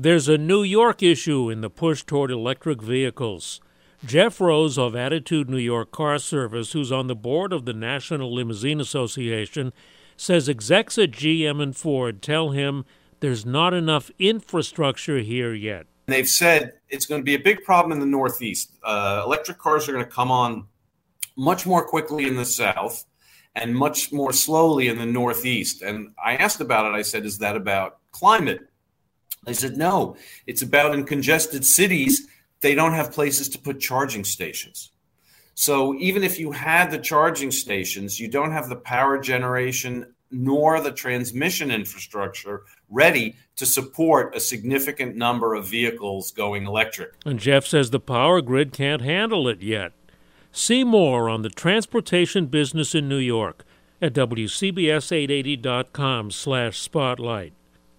There's a New York issue in the push toward electric vehicles. Jeff Rose of Attitude New York Car Service, who's on the board of the National Limousine Association, says execs at GM and Ford tell him there's not enough infrastructure here yet. They've said it's going to be a big problem in the Northeast. Uh, electric cars are going to come on much more quickly in the South and much more slowly in the Northeast. And I asked about it. I said, Is that about climate? They said, No, it's about in congested cities, they don't have places to put charging stations. So even if you had the charging stations, you don't have the power generation nor the transmission infrastructure ready to support a significant number of vehicles going electric. And Jeff says the power grid can't handle it yet. See more on the transportation business in New York at WCBS880.com slash spotlight.